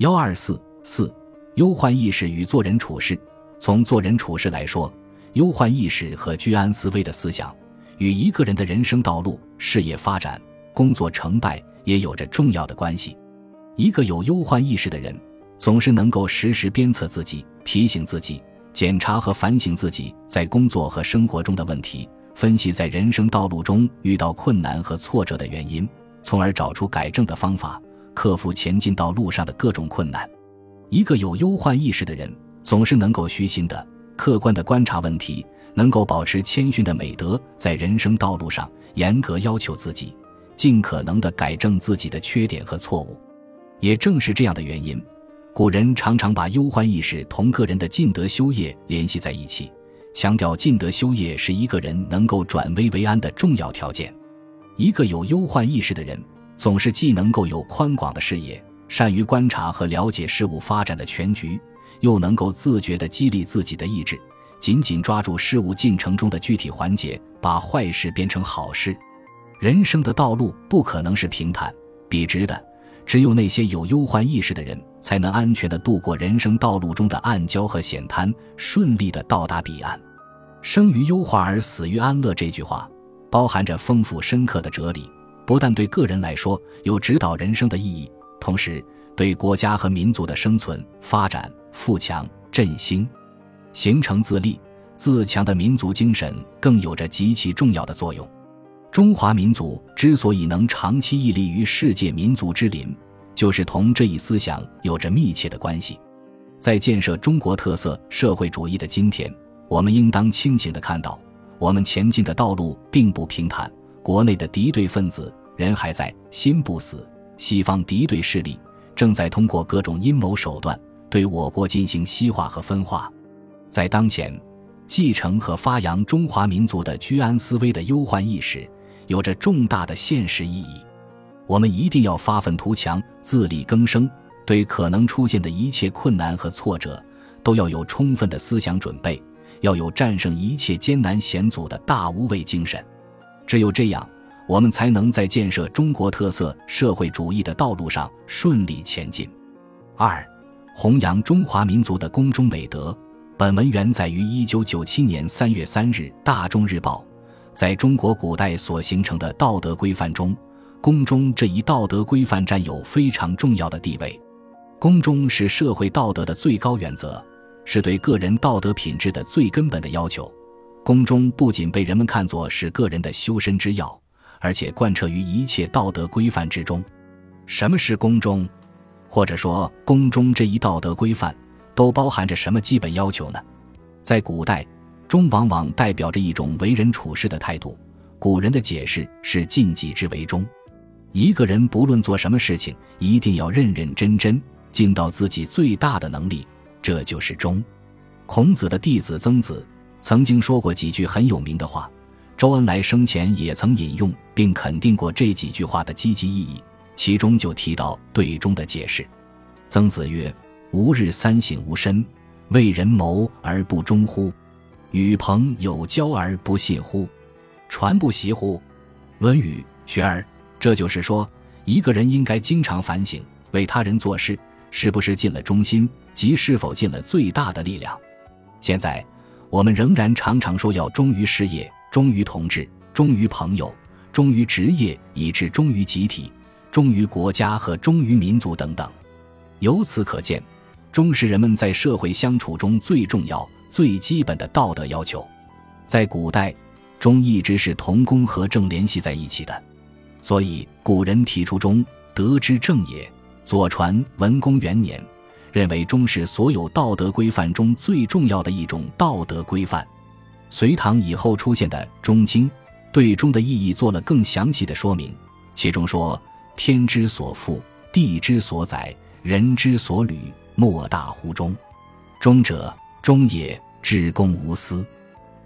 幺二四四，忧患意识与做人处事。从做人处事来说，忧患意识和居安思危的思想，与一个人的人生道路、事业发展、工作成败也有着重要的关系。一个有忧患意识的人，总是能够时时鞭策自己、提醒自己、检查和反省自己在工作和生活中的问题，分析在人生道路中遇到困难和挫折的原因，从而找出改正的方法。克服前进道路上的各种困难。一个有忧患意识的人，总是能够虚心的、客观的观察问题，能够保持谦逊的美德，在人生道路上严格要求自己，尽可能的改正自己的缺点和错误。也正是这样的原因，古人常常把忧患意识同个人的尽德修业联系在一起，强调尽德修业是一个人能够转危为安的重要条件。一个有忧患意识的人。总是既能够有宽广的视野，善于观察和了解事物发展的全局，又能够自觉地激励自己的意志，紧紧抓住事物进程中的具体环节，把坏事变成好事。人生的道路不可能是平坦、笔直的，只有那些有忧患意识的人，才能安全地度过人生道路中的暗礁和险滩，顺利地到达彼岸。生于忧患而死于安乐，这句话包含着丰富深刻的哲理。不但对个人来说有指导人生的意义，同时对国家和民族的生存、发展、富强、振兴、形成自立自强的民族精神更有着极其重要的作用。中华民族之所以能长期屹立于世界民族之林，就是同这一思想有着密切的关系。在建设中国特色社会主义的今天，我们应当清醒地看到，我们前进的道路并不平坦，国内的敌对分子。人还在，心不死。西方敌对势力正在通过各种阴谋手段对我国进行西化和分化。在当前，继承和发扬中华民族的居安思危的忧患意识，有着重大的现实意义。我们一定要发愤图强，自力更生，对可能出现的一切困难和挫折，都要有充分的思想准备，要有战胜一切艰难险阻的大无畏精神。只有这样。我们才能在建设中国特色社会主义的道路上顺利前进。二、弘扬中华民族的公忠美德。本文原载于一九九七年三月三日《大众日报》。在中国古代所形成的道德规范中，公忠这一道德规范占有非常重要的地位。公忠是社会道德的最高原则，是对个人道德品质的最根本的要求。公忠不仅被人们看作是个人的修身之要。而且贯彻于一切道德规范之中。什么是公忠？或者说，公忠这一道德规范都包含着什么基本要求呢？在古代，忠往往代表着一种为人处事的态度。古人的解释是“尽己之为忠”。一个人不论做什么事情，一定要认认真真，尽到自己最大的能力，这就是忠。孔子的弟子曾子曾经说过几句很有名的话。周恩来生前也曾引用并肯定过这几句话的积极意义，其中就提到对忠的解释。曾子曰：“吾日三省吾身：为人谋而不忠乎？与朋友交而不信乎？传不习乎？”《论语·学而》。这就是说，一个人应该经常反省，为他人做事是不是尽了忠心，即是否尽了最大的力量。现在，我们仍然常常说要忠于事业。忠于同志，忠于朋友，忠于职业，以致忠于集体，忠于国家和忠于民族等等。由此可见，忠是人们在社会相处中最重要、最基本的道德要求。在古代，忠一直是同公和正联系在一起的，所以古人提出忠，德之正也。左传文公元年认为忠是所有道德规范中最重要的一种道德规范。隋唐以后出现的《中经》，对中的意义做了更详细的说明。其中说：“天之所覆，地之所载，人之所履，莫大乎中。中者，中也，至公无私。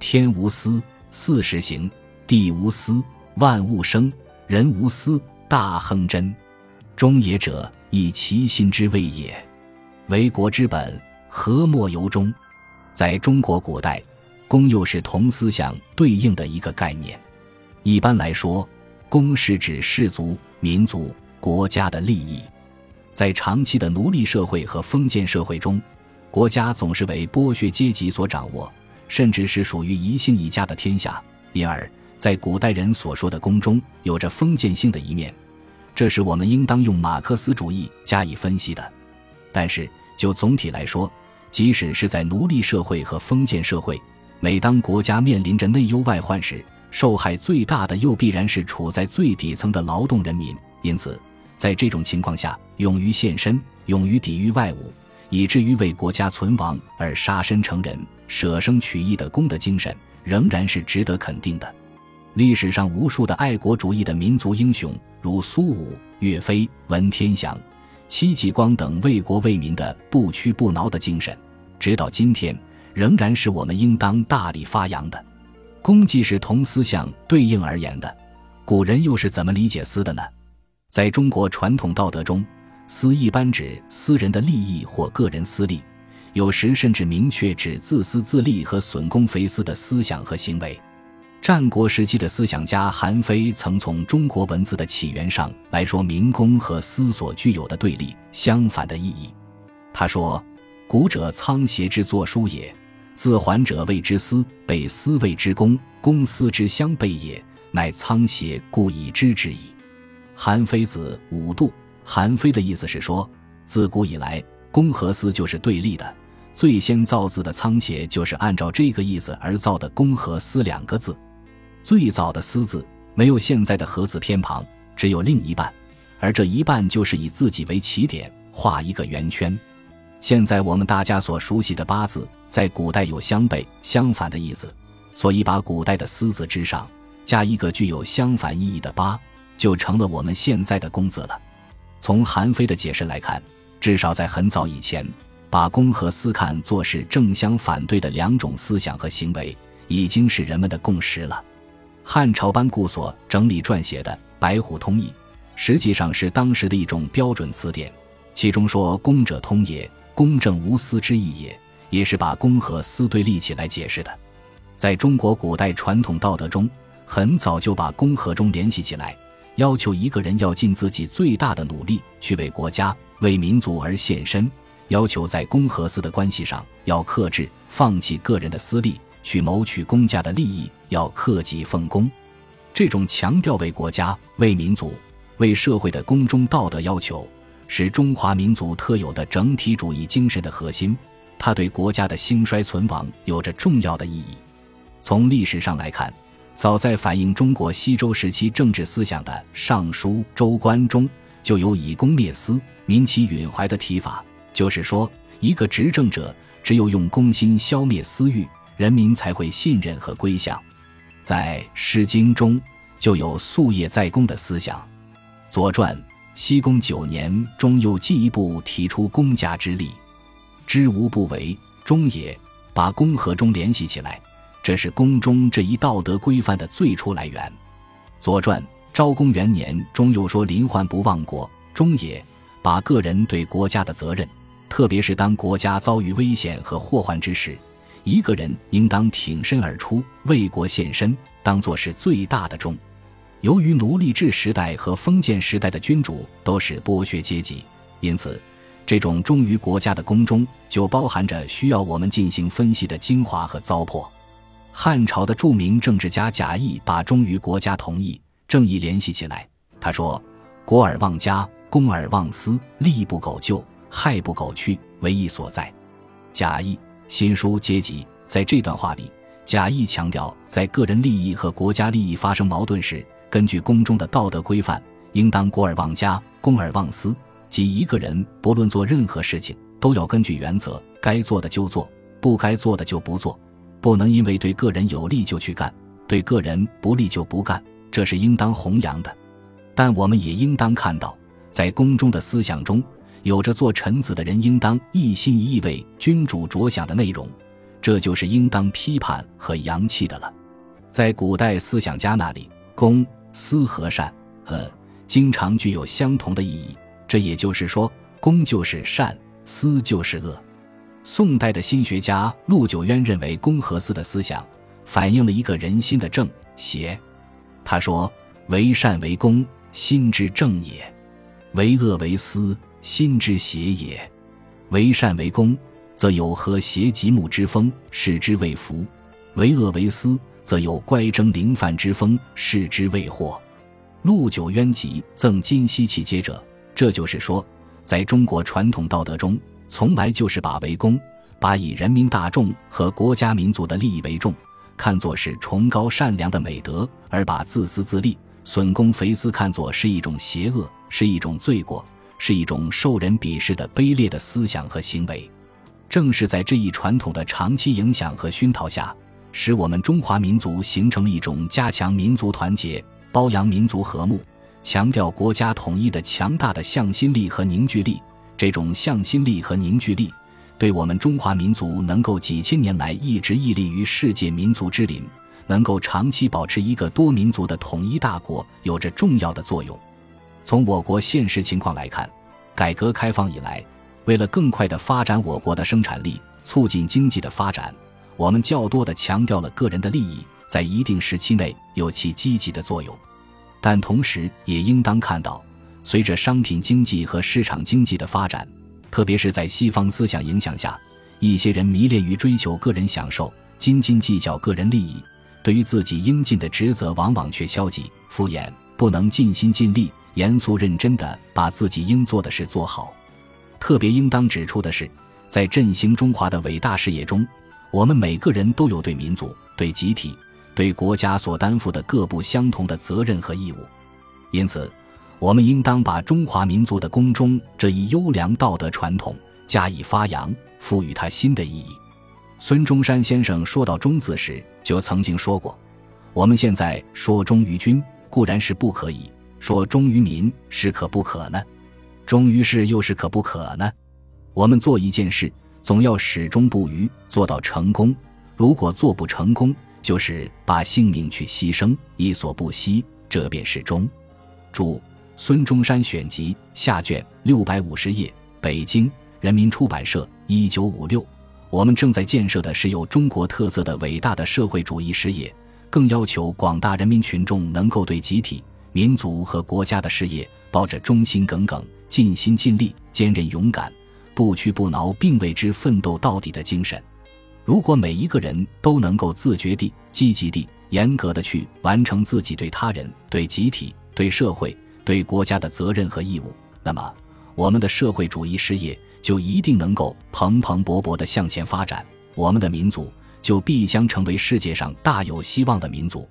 天无私，四时行；地无私，万物生；人无私，大亨真。中也者，以其心之谓也。为国之本，何莫由衷？在中国古代。”公又是同思想对应的一个概念。一般来说，公是指氏族、民族、国家的利益。在长期的奴隶社会和封建社会中，国家总是为剥削阶级所掌握，甚至是属于一姓一家的天下。因而，在古代人所说的宫中，有着封建性的一面，这是我们应当用马克思主义加以分析的。但是，就总体来说，即使是在奴隶社会和封建社会，每当国家面临着内忧外患时，受害最大的又必然是处在最底层的劳动人民。因此，在这种情况下，勇于献身、勇于抵御外侮，以至于为国家存亡而杀身成仁、舍生取义的功德精神，仍然是值得肯定的。历史上无数的爱国主义的民族英雄，如苏武、岳飞、文天祥、戚继光等为国为民的不屈不挠的精神，直到今天。仍然是我们应当大力发扬的。公既是同思想对应而言的，古人又是怎么理解私的呢？在中国传统道德中，私一般指私人的利益或个人私利，有时甚至明确指自私自利和损公肥私的思想和行为。战国时期的思想家韩非曾从中国文字的起源上来说明公和私所具有的对立、相反的意义。他说：“古者仓颉之作书也。”自还者谓之私，被私谓之公，公私之相悖也，乃仓颉故以知之矣。韩非子五度，韩非的意思是说，自古以来，公和私就是对立的。最先造字的仓颉就是按照这个意思而造的“公”和“私”两个字。最早的“私”字没有现在的“和”字偏旁，只有另一半，而这一半就是以自己为起点画一个圆圈。现在我们大家所熟悉的“八”字。在古代有相悖、相反的意思，所以把古代的“私”字之上加一个具有相反意义的“八”，就成了我们现在的“公”字了。从韩非的解释来看，至少在很早以前，把“公”和“私”看作是正相反对的两种思想和行为，已经是人们的共识了。汉朝班固所整理撰写的《白虎通义》，实际上是当时的一种标准词典，其中说“公者通也，公正无私之意也”。也是把公和私对立起来解释的，在中国古代传统道德中，很早就把公和中联系起来，要求一个人要尽自己最大的努力去为国家、为民族而献身，要求在公和私的关系上要克制，放弃个人的私利，去谋取公家的利益，要克己奉公。这种强调为国家、为民族、为社会的公中道德要求，是中华民族特有的整体主义精神的核心。它对国家的兴衰存亡有着重要的意义。从历史上来看，早在反映中国西周时期政治思想的《尚书·周官》中，就有以公灭私、民其允怀的提法，就是说，一个执政者只有用公心消灭私欲，人民才会信任和归向。在《诗经》中就有夙夜在公的思想，《左传·西公九年》中又进一步提出公家之利。知无不为忠也，把公和忠联系起来，这是公忠这一道德规范的最初来源。《左传·昭公元年》中又说：“临患不忘国忠也，把个人对国家的责任，特别是当国家遭遇危险和祸患之时，一个人应当挺身而出，为国献身，当作是最大的忠。”由于奴隶制时代和封建时代的君主都是剥削阶级，因此。这种忠于国家的宫中，就包含着需要我们进行分析的精华和糟粕。汉朝的著名政治家贾谊把忠于国家、同意、正义联系起来。他说：“国而忘家，公而忘私，利不苟就，害不苟去，为义所在。”贾谊新书阶级在这段话里，贾谊强调，在个人利益和国家利益发生矛盾时，根据宫中的道德规范，应当国而忘家，公而忘私。即一个人不论做任何事情，都要根据原则，该做的就做，不该做的就不做，不能因为对个人有利就去干，对个人不利就不干，这是应当弘扬的。但我们也应当看到，在宫中的思想中，有着做臣子的人应当一心一意为君主着想的内容，这就是应当批判和扬弃的了。在古代思想家那里，公、私和善、呃经常具有相同的意义。这也就是说，公就是善，私就是恶。宋代的新学家陆九渊认为，公和私的思想反映了一个人心的正邪。他说：“为善为公，心之正也；为恶为私，心之邪也。为善为公，则有和谐极睦之风，视之谓福；为恶为私，则有乖争凌犯之风，视之谓祸。陆九渊集赠金锡器接者，这就是说，在中国传统道德中，从来就是把为公，把以人民大众和国家民族的利益为重，看作是崇高善良的美德，而把自私自利、损公肥私看作是一种邪恶，是一种罪过。是一种受人鄙视的卑劣的思想和行为，正是在这一传统的长期影响和熏陶下，使我们中华民族形成了一种加强民族团结、包扬民族和睦、强调国家统一的强大的向心力和凝聚力。这种向心力和凝聚力，对我们中华民族能够几千年来一直屹立于世界民族之林，能够长期保持一个多民族的统一大国，有着重要的作用。从我国现实情况来看，改革开放以来，为了更快地发展我国的生产力，促进经济的发展，我们较多地强调了个人的利益，在一定时期内有其积极的作用。但同时也应当看到，随着商品经济和市场经济的发展，特别是在西方思想影响下，一些人迷恋于追求个人享受，斤斤计较个人利益，对于自己应尽的职责，往往却消极敷衍，不能尽心尽力。严肃认真地把自己应做的事做好。特别应当指出的是，在振兴中华的伟大事业中，我们每个人都有对民族、对集体、对国家所担负的各不相同的责任和义务。因此，我们应当把中华民族的公忠这一优良道德传统加以发扬，赋予它新的意义。孙中山先生说到“忠”字时，就曾经说过：“我们现在说忠于君，固然是不可以。”说忠于民是可不可呢？忠于事又是可不可呢？我们做一件事，总要始终不渝，做到成功。如果做不成功，就是把性命去牺牲，亦所不惜，这便是忠。注：孙中山选集下卷六百五十页，北京人民出版社，一九五六。我们正在建设的是有中国特色的伟大的社会主义事业，更要求广大人民群众能够对集体。民族和国家的事业，抱着忠心耿耿、尽心尽力、坚韧勇敢、不屈不挠，并为之奋斗到底的精神。如果每一个人都能够自觉地、积极地、严格地去完成自己对他人、对集体、对社会、对国家的责任和义务，那么我们的社会主义事业就一定能够蓬蓬勃勃地向前发展，我们的民族就必将成为世界上大有希望的民族。